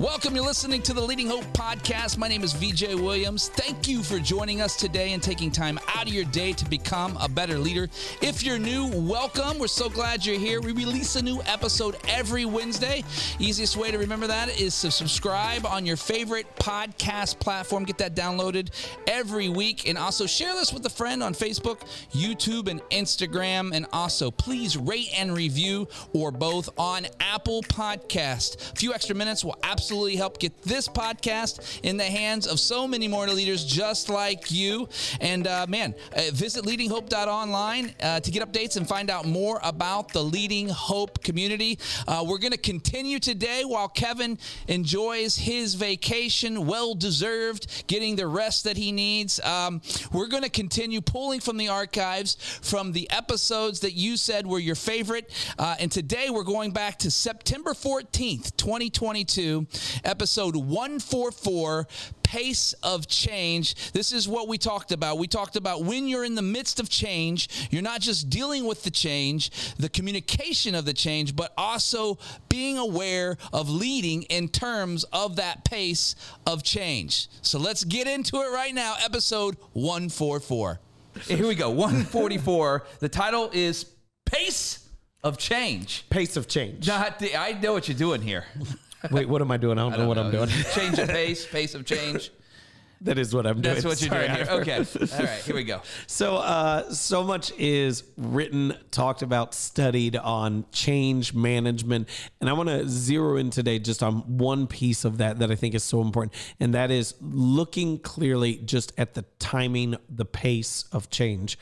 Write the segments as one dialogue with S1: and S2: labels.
S1: Welcome. You're listening to the Leading Hope podcast. My name is VJ Williams. Thank you for joining us today and taking time out of your day to become a better leader. If you're new, welcome. We're so glad you're here. We release a new episode every Wednesday. Easiest way to remember that is to subscribe on your favorite podcast platform. Get that downloaded every week. And also share this with a friend on Facebook, YouTube, and Instagram. And also, please rate and review or both on Apple Podcast. A few extra minutes will absolutely absolutely help get this podcast in the hands of so many more leaders just like you. And uh, man, uh, visit leadinghope.online uh, to get updates and find out more about the Leading Hope community. Uh, we're going to continue today while Kevin enjoys his vacation, well deserved, getting the rest that he needs. Um, we're going to continue pulling from the archives from the episodes that you said were your favorite. Uh, and today we're going back to September 14th, 2022 episode 144 pace of change. This is what we talked about. We talked about when you're in the midst of change, you're not just dealing with the change, the communication of the change, but also being aware of leading in terms of that pace of change. So let's get into it right now. Episode 144. Here we go. 144. the title is Pace of Change.
S2: Pace of change.
S1: Not the, I know what you're doing here.
S2: Wait, what am I doing? I don't, know what I'm doing.
S1: change of pace, pace of change.
S2: That is what I'm doing.
S1: That's what you're
S2: Sorry,
S1: doing here. Okay. All right. Here we go.
S2: So, uh, so much is written, talked about, studied on change management, and I want to zero in today just on one piece of that that I think is so important, and that is looking clearly just at the timing, the pace of change.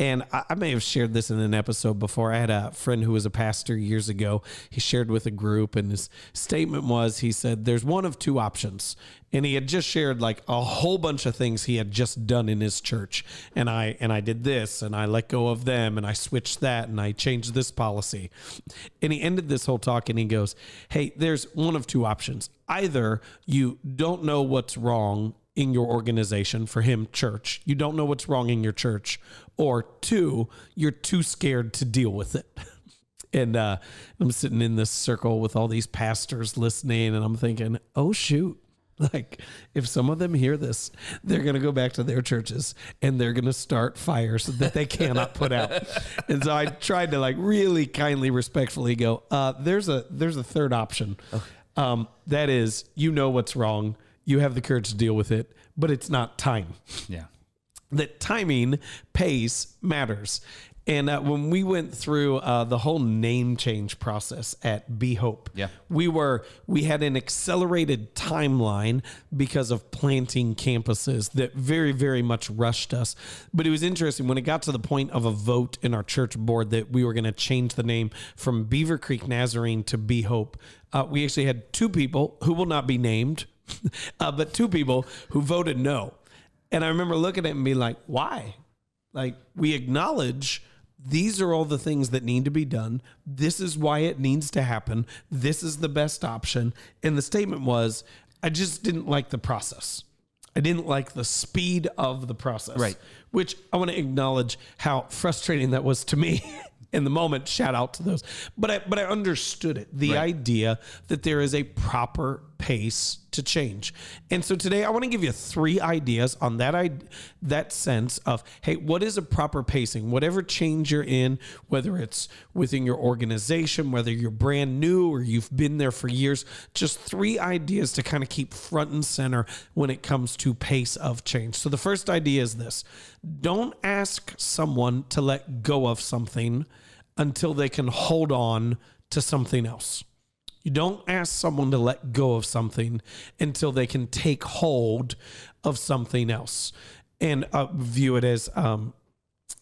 S2: And I, I may have shared this in an episode before. I had a friend who was a pastor years ago. He shared with a group, and his statement was he said, There's one of two options. And he had just shared like a whole bunch of things he had just done in his church. And I and I did this and I let go of them and I switched that and I changed this policy. And he ended this whole talk and he goes, Hey, there's one of two options. Either you don't know what's wrong in your organization, for him, church. You don't know what's wrong in your church. Or two, you're too scared to deal with it. And uh, I'm sitting in this circle with all these pastors listening, and I'm thinking, oh, shoot. Like, if some of them hear this, they're going to go back to their churches and they're going to start fires that they cannot put out. And so I tried to like really kindly, respectfully go, uh, there's a there's a third option. Um, that is, you know what's wrong. You have the courage to deal with it, but it's not time
S1: Yeah.
S2: that timing, pace matters. And uh, when we went through uh, the whole name change process at Be Hope,
S1: Yeah.
S2: we were we had an accelerated timeline because of planting campuses that very very much rushed us. But it was interesting when it got to the point of a vote in our church board that we were going to change the name from Beaver Creek Nazarene to Be Hope. Uh, we actually had two people who will not be named, uh, but two people who voted no. And I remember looking at it and being like, why? Like, we acknowledge these are all the things that need to be done. This is why it needs to happen. This is the best option. And the statement was, I just didn't like the process. I didn't like the speed of the process.
S1: Right.
S2: Which I want to acknowledge how frustrating that was to me in the moment. Shout out to those. But I but I understood it. The
S1: Right.
S2: idea that there is a proper pace to change. And so today I want to give you three ideas on that I that sense of hey, what is a proper pacing? Whatever change you're in, whether it's within your organization, whether you're brand new or you've been there for years, just three ideas to kind of keep front and center when it comes to pace of change. So the first idea is this. Don't ask someone to let go of something until they can hold on to something else. You don't ask someone to let go of something until they can take hold of something else. And uh, view it as um,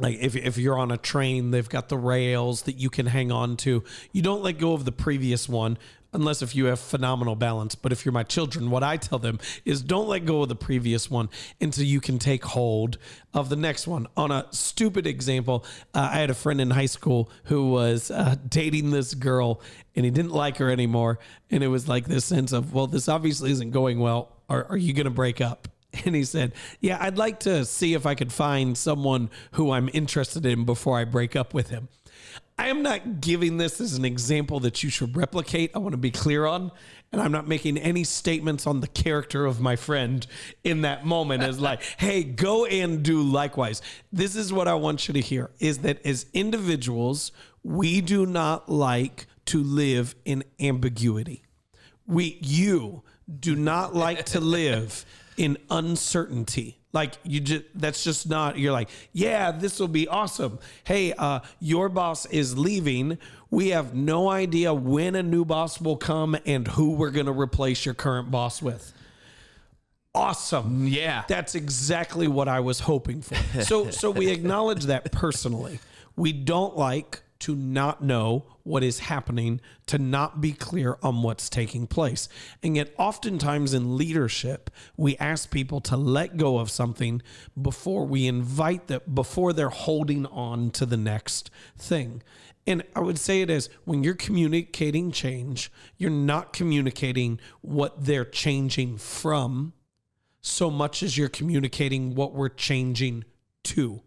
S2: like if, if you're on a train, they've got the rails that you can hang on to. You don't let go of the previous one unless if you have phenomenal balance. But if you're my children, what I tell them is don't let go of the previous one until you can take hold of the next one. On a stupid example, uh, I had a friend in high school who was uh, dating this girl and he didn't like her anymore. And it was like this sense of, well, this obviously isn't going well. Are, are you going to break up? And he said, Yeah, I'd like to see if I could find someone who I'm interested in before I break up with him. I am not giving this as an example that you should replicate. I want to be clear on. And I'm not making any statements on the character of my friend in that moment as like, hey, go and do likewise. This is what I want you to hear is that as individuals, we do not like to live in ambiguity. We you do not like to live in uncertainty. Like you just that's just not you're like, yeah, this will be awesome. Hey, uh your boss is leaving. We have no idea when a new boss will come and who we're going to replace your current boss with. Awesome.
S1: Yeah.
S2: That's exactly what I was hoping for. So so we acknowledge that personally. We don't like to not know what is happening, to not be clear on what's taking place. And yet, oftentimes in leadership, we ask people to let go of something before we invite them, before they're holding on to the next thing. And I would say it is when you're communicating change, you're not communicating what they're changing from so much as you're communicating what we're changing to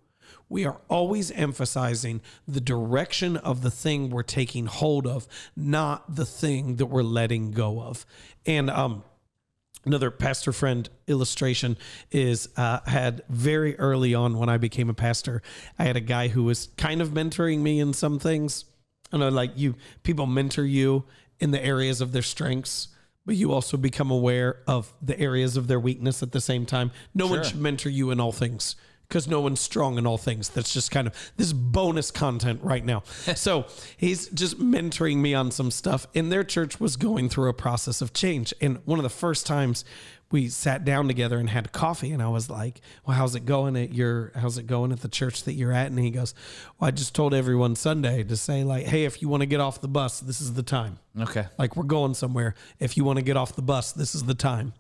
S2: we are always emphasizing the direction of the thing we're taking hold of, not the thing that we're letting go of. And um, another pastor friend illustration is uh, had very early on when I became a pastor, I had a guy who was kind of mentoring me in some things. I know, like you, people mentor you in the areas of their strengths but you also become aware of the areas of their weakness at the same time. No sure. one should mentor you in all things because no one's strong in all things. That's just kind of this bonus content right now. so he's just mentoring me on some stuff. And their church was going through a process of change. And one of the first times we sat down together and had coffee, and I was like, "Well, how's it going at your? How's it going at the church that you're at?" And he goes, "Well, I just told everyone Sunday to say like, hey, if you want to get off the bus, this is the time.
S1: Okay,
S2: like we're going somewhere. If you want to get off the bus, this is the time."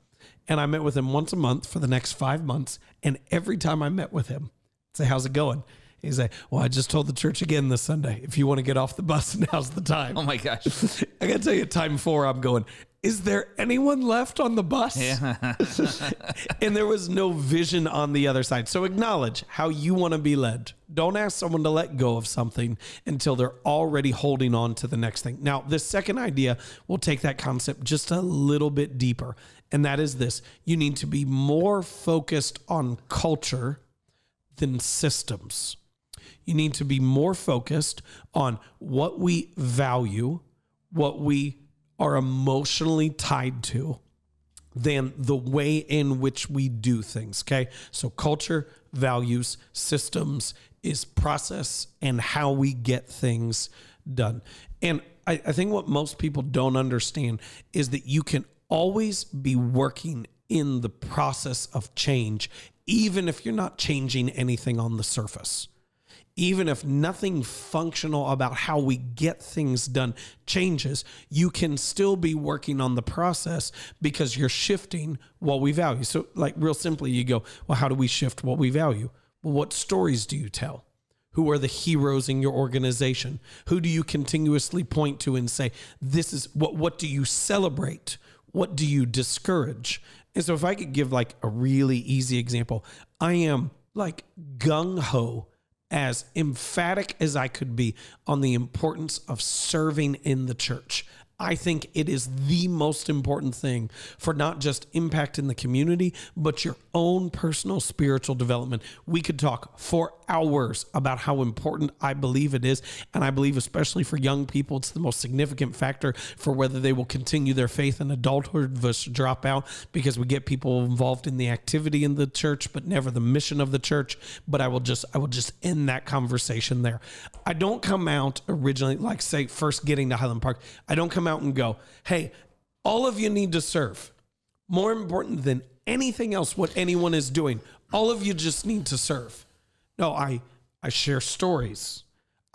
S2: And I met with him once a month for the next five months. And every time I met with him, I'd say, How's it going? He's like, Well, I just told the church again this Sunday. If you want to get off the bus, now's the time.
S1: Oh my gosh.
S2: I got to tell you, time four, I'm going, Is there anyone left on the bus? Yeah. and there was no vision on the other side. So acknowledge how you want to be led. Don't ask someone to let go of something until they're already holding on to the next thing. Now, the second idea will take that concept just a little bit deeper and that is this you need to be more focused on culture than systems. You need to be more focused on what we value, what we are emotionally tied to, than the way in which we do things. Okay. So, culture, values, systems is process and how we get things done. And I, I think what most people don't understand is that you can always be working in the process of change, even if you're not changing anything on the surface. Even if nothing functional about how we get things done changes, you can still be working on the process because you're shifting what we value. So, like, real simply, you go, Well, how do we shift what we value? Well, what stories do you tell? Who are the heroes in your organization? Who do you continuously point to and say, This is what, what do you celebrate? What do you discourage? And so, if I could give like a really easy example, I am like gung ho, as emphatic as I could be on the importance of serving in the church. I think it is the most important thing for not just impact in the community, but your own personal spiritual development. We could talk for hours about how important I believe it is. And I believe, especially for young people, it's the most significant factor for whether they will continue their faith in adulthood versus drop out because we get people involved in the activity in the church, but never the mission of the church. But I will just, I will just end that conversation there. I don't come out originally, like say, first getting to Highland Park, I don't come out out and go, hey, all of you need to serve. More important than anything else, what anyone is doing, all of you just need to serve. No, I, I share stories.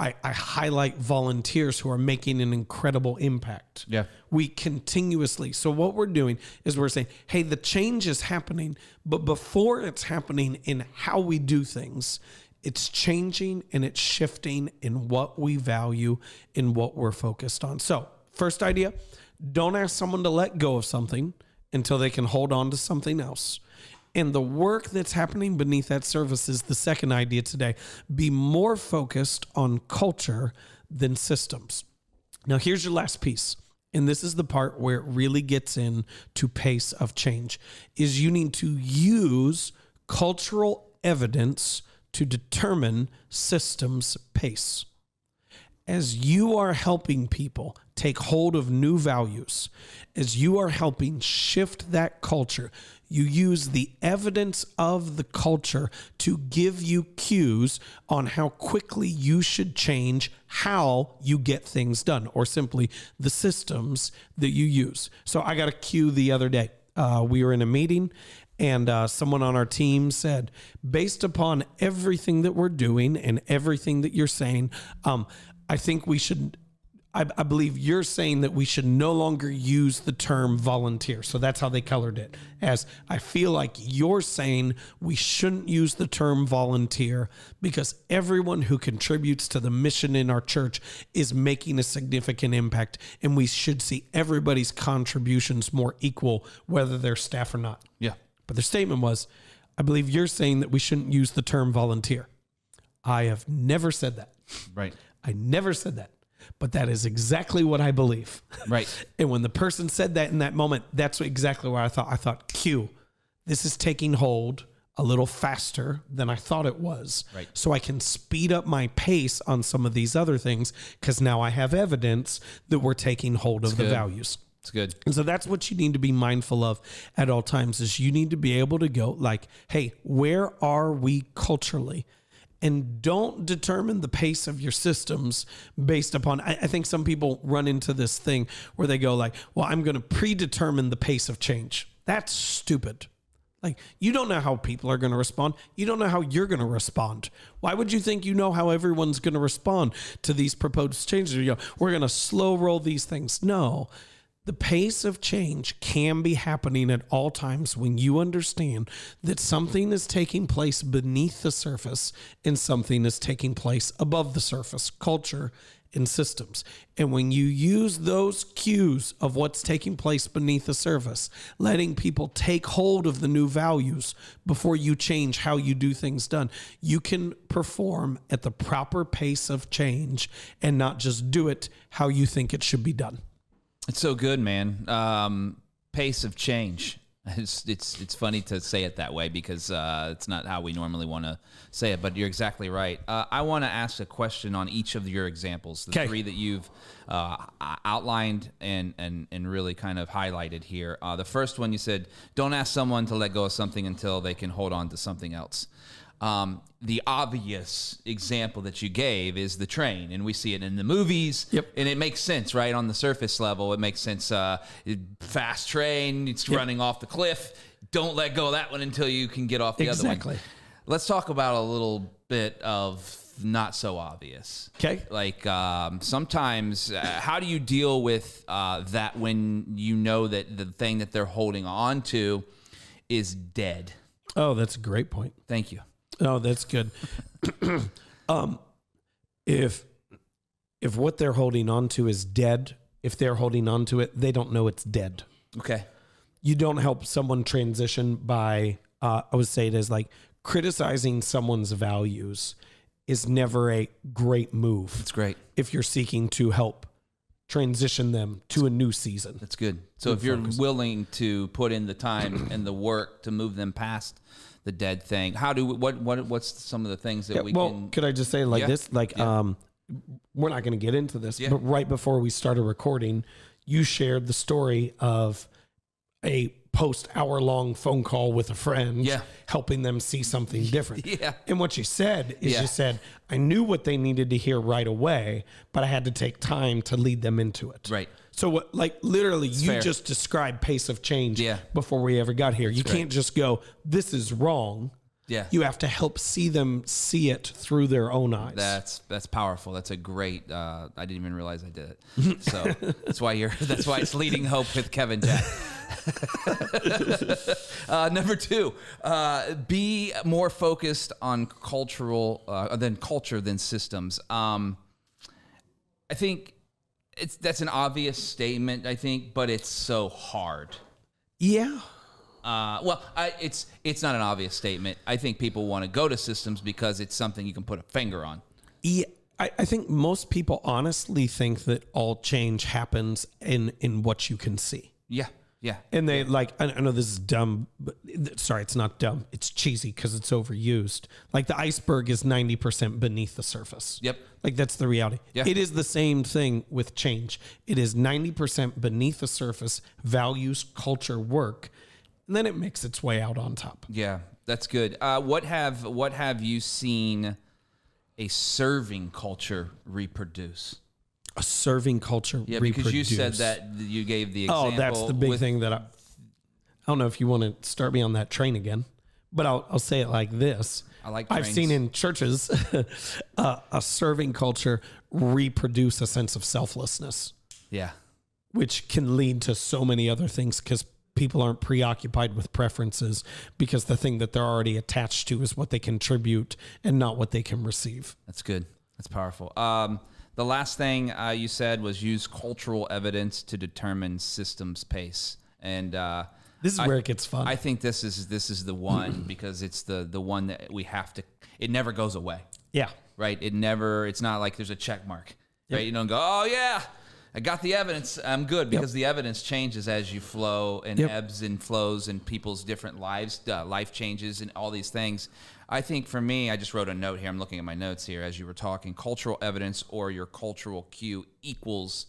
S2: I, I highlight volunteers who are making an incredible impact.
S1: Yeah.
S2: We continuously. So, what we're doing is we're saying, hey, the change is happening, but before it's happening in how we do things, it's changing and it's shifting in what we value, in what we're focused on. So, First idea don't ask someone to let go of something until they can hold on to something else. And the work that's happening beneath that surface is the second idea today. Be more focused on culture than systems. Now, here's your last piece. And this is the part where it really gets in to pace of change is you need to use cultural evidence to determine systems pace. As you are helping people take hold of new values, as you are helping shift that culture, you use the evidence of the culture to give you cues on how quickly you should change how you get things done, or simply the systems that you use. So I got a cue the other day. Uh, we were in a meeting and uh, someone on our team said, based upon everything that we're doing and everything that you're saying, um, I think we should. I, I, believe you're saying that we should no longer use the term volunteer. So that's how they colored it. As I feel like you're saying we shouldn't use the term volunteer because everyone who contributes to the mission in our church is making a significant impact, and we should see everybody's contributions more equal, whether they're staff or not.
S1: Yeah.
S2: But their statement was, I believe you're saying that we shouldn't use the term volunteer. I have never said that.
S1: Right.
S2: I never said that. But that is exactly what I believe.
S1: Right.
S2: and when the person said that in that moment, that's exactly where I thought. I thought, Q, this is taking hold a little faster than I thought it was.
S1: Right.
S2: So I can speed up my pace on some of these other things because now I have evidence that we're taking hold of the
S1: good.
S2: values.
S1: It's good.
S2: And so that's what you need to be mindful of at all times is you need to be able to go like, hey, where are we culturally? And don't determine the pace of your systems based upon I, I think some people run into this thing where they go like, well, I'm gonna predetermine the pace of change. That's stupid. Like, you don't know how people are going to respond. You don't know how you're going to respond. Why would you think you know how everyone's going to respond to these proposed changes? You go, we're going to slow roll these things. No, the pace of change can be happening at all times when you understand that something is taking place beneath the surface and something is taking place above the surface. Culture in systems. And when you use those cues of what's taking place beneath the surface, letting people take hold of the new values before you change how you do things done, you can perform at the proper pace of change and not just do it how you think it should be done.
S1: It's so good, man. Um, pace of change. It's it's it's funny to say it that way because uh, it's not how we normally want to say it. But you're exactly right. Uh, I want to ask a question on each of your examples, the
S2: 'Kay.
S1: three that you've uh, outlined and and and really kind of highlighted here. Uh, the first one you said, don't ask someone to let go of something until they can hold on to something else. Um, the obvious example that you gave is the train, and we see it in the movies.
S2: Yep.
S1: And it makes sense, right? On the surface level, it makes sense. Uh, fast train, it's running off the cliff. Don't let go of that one until you can get off the other one. Exactly. Let's talk about a little bit of not so obvious.
S2: Okay.
S1: Like um, sometimes, uh, how do you deal with uh, that when you know that the thing that they're holding on to is dead?
S2: Oh, that's a great point.
S1: Thank you.
S2: Oh, that's good. um, if if what they're holding on to is dead, if they're holding on to it, they don't know it's dead.
S1: Okay.
S2: You don't help someone transition by uh, I would say it as like criticizing someone's values is never a great move
S1: That's great.
S2: if you're seeking to help transition them to a new season.
S1: That's good. So if you're willing to put in the time and the work to move them past the dead thing, how do what what what's some of the things that we
S2: well,
S1: can?
S2: could I just say like
S1: Yeah.
S2: this? Like,
S1: Yeah.
S2: um, we're not going to get into this,
S1: Yeah.
S2: but right before we started recording, you shared the story of a post hour long phone call with a friend,
S1: Yeah.
S2: helping them see something different.
S1: Yeah.
S2: And what she said is
S1: Yeah.
S2: you said, I knew what they needed to hear right away, but I had to take time to lead them into it.
S1: Right.
S2: So what like literally you
S1: fair.
S2: just described pace of change
S1: Yeah.
S2: before we ever got here. You can't just go, this is wrong.
S1: Yeah.
S2: You have to help see them see it through their own eyes.
S1: That's that's powerful. That's a great. Uh, I didn't even realize I did it. So that's why you're. That's why it's leading hope with Kevin Jack. uh, number two, uh, be more focused on cultural uh, than culture than systems. Um, I think it's that's an obvious statement. I think, but it's so hard.
S2: yeah.
S1: Uh, well, I, it's it's not an obvious statement. I think people want to go to systems because it's something you can put a finger on.
S2: Yeah. I, I think most people honestly think that all change happens in in what you can see.
S1: Yeah. Yeah.
S2: And they like, I know this is dumb, but sorry, it's not dumb. It's cheesy because it's overused. Like the iceberg is 90% beneath the surface.
S1: Yep.
S2: Like that's the reality.
S1: Yeah.
S2: It is the same thing with change. It is 90% beneath the surface, values, culture, work, and then it makes its way out on top.
S1: Yeah, that's good. Uh, what have what have you seen a serving culture reproduce?
S2: A serving culture.
S1: Yeah, because you said that you gave the example.
S2: Oh, that's the big
S1: with-
S2: thing that I, I don't know if you want to start me on that train again, but I'll, I'll say it like this.
S1: I like
S2: I've seen in churches uh, a serving culture reproduce a sense of selflessness,
S1: Yeah,
S2: which can lead to so many other things because people aren't preoccupied with preferences because the thing that they're already attached to is what they contribute and not what they can receive.
S1: that's good. That's powerful. Um, the last thing uh, you said was use cultural evidence to determine systems pace, and uh,
S2: This is
S1: I-
S2: where it gets fun.
S1: I think this is this is the one because it's the the one that we have to. It never goes away.
S2: yeah.
S1: right? It never, it's not like there's a check mark, right? You don't go, oh yeah, I got the evidence, I'm good, because the evidence changes as you flow and
S2: Yep.
S1: ebbs and flows and people's different lives, uh, life changes and all these things. I think for me, I just wrote a note here. I'm looking at my notes here as you were talking. Cultural evidence or your cultural cue equals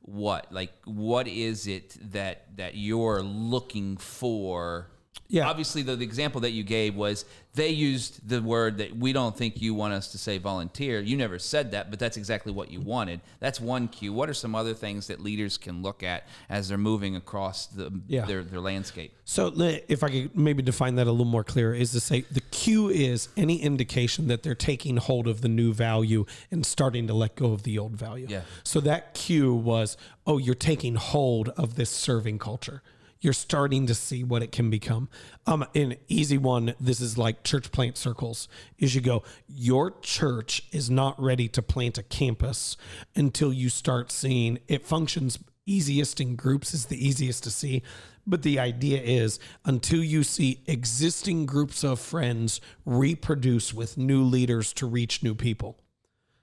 S1: what? Like, what is it that that you're looking for?
S2: Yeah.
S1: Obviously, the, the example that you gave was they used the word that we don't think you want us to say volunteer. You never said that, but that's exactly what you wanted. That's one cue. What are some other things that leaders can look at as they're moving across the,
S2: Yeah.
S1: their, their landscape?
S2: So if I could maybe define that a little more clear, is to say the cue is any indication that they're taking hold of the new value and starting to let go of the old value.
S1: Yeah.
S2: So that cue was, oh, you're taking hold of this serving culture. You're starting to see what it can become. Um, an easy one, this is like church plant circles, is you go, your church is not ready to plant a campus until you start seeing it functions easiest in groups is the easiest to see. But the idea is until you see existing groups of friends reproduce with new leaders to reach new people.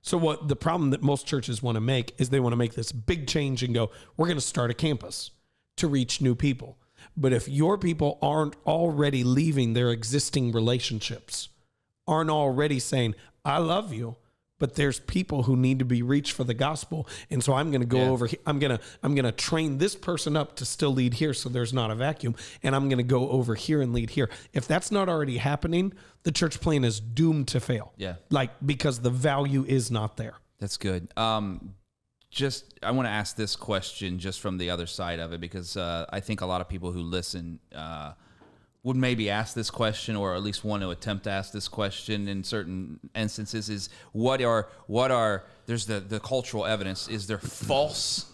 S2: So what the problem that most churches want to make is they want to make this big change and go, we're going to start a campus to reach new people. But if your people aren't already leaving their existing relationships, aren't already saying, I love you, but there's people who need to be reached for the gospel. And so I'm going to go
S1: Yeah.
S2: over here. I'm going to, I'm going to train this person up to still lead here. So there's not a vacuum. And I'm going to go over here and lead here. If that's not already happening, the church plan is doomed to fail.
S1: Yeah.
S2: Like, because the value is not there.
S1: That's good. Um, just I want to ask this question just from the other side of it because uh, I think a lot of people who listen uh, would maybe ask this question or at least want to attempt to ask this question in certain instances is what are what are there's the the cultural evidence. Is there false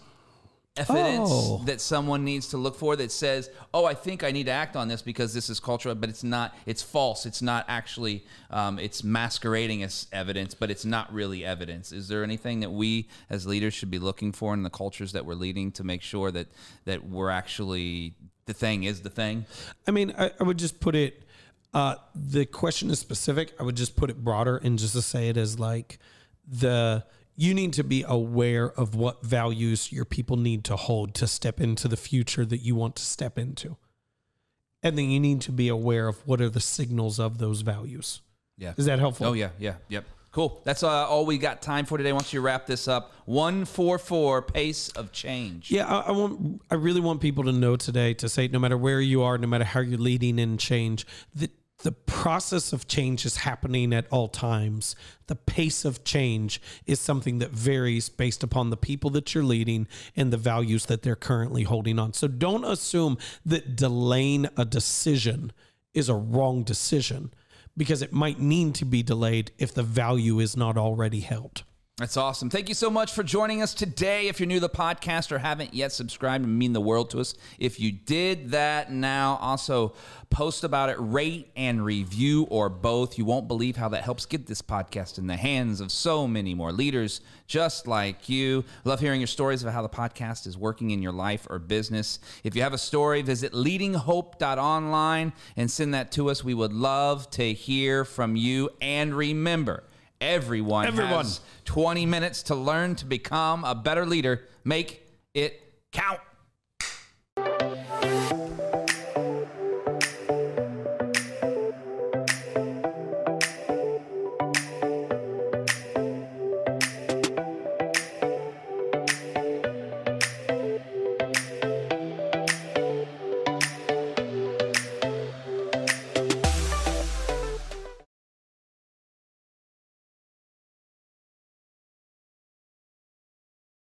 S1: evidence
S2: Oh.
S1: that someone needs to look for that says oh i think i need to act on this because this is cultural but it's not it's false it's not actually um, it's masquerading as evidence but it's not really evidence is there anything that we as leaders should be looking for in the cultures that we're leading to make sure that that we're actually the thing is the thing
S2: I mean, I, I would just put it. Uh, the question is specific. I would just put it broader and just to say it as like the you need to be aware of what values your people need to hold to step into the future that you want to step into, and then you need to be aware of what are the signals of those values.
S1: yeah
S2: Is that helpful?
S1: oh yeah yeah yep cool that's uh, all we got time for today once you wrap this up 144 pace of change
S2: Yeah, I, I want. I really want people to know today to say, no matter where you are, no matter how you're leading in change, that the process of change is happening at all times. The pace of change is something that varies based upon the people that you're leading and the values that they're currently holding on. So don't assume that delaying a decision is a wrong decision because it might need to be delayed if the value is not already held.
S1: That's awesome. Thank you so much for joining us today. If you're new to the podcast or haven't yet subscribed, it mean the world to us. If you did that now, also post about it, rate and review, or both. You won't believe how that helps get this podcast in the hands of so many more leaders just like you. Love hearing your stories of how the podcast is working in your life or business. If you have a story, visit leadinghope.online and send that to us. We would love to hear from you. And remember, Everyone,
S2: Everyone.
S1: has 20 minutes to learn to become a better leader. Make it count.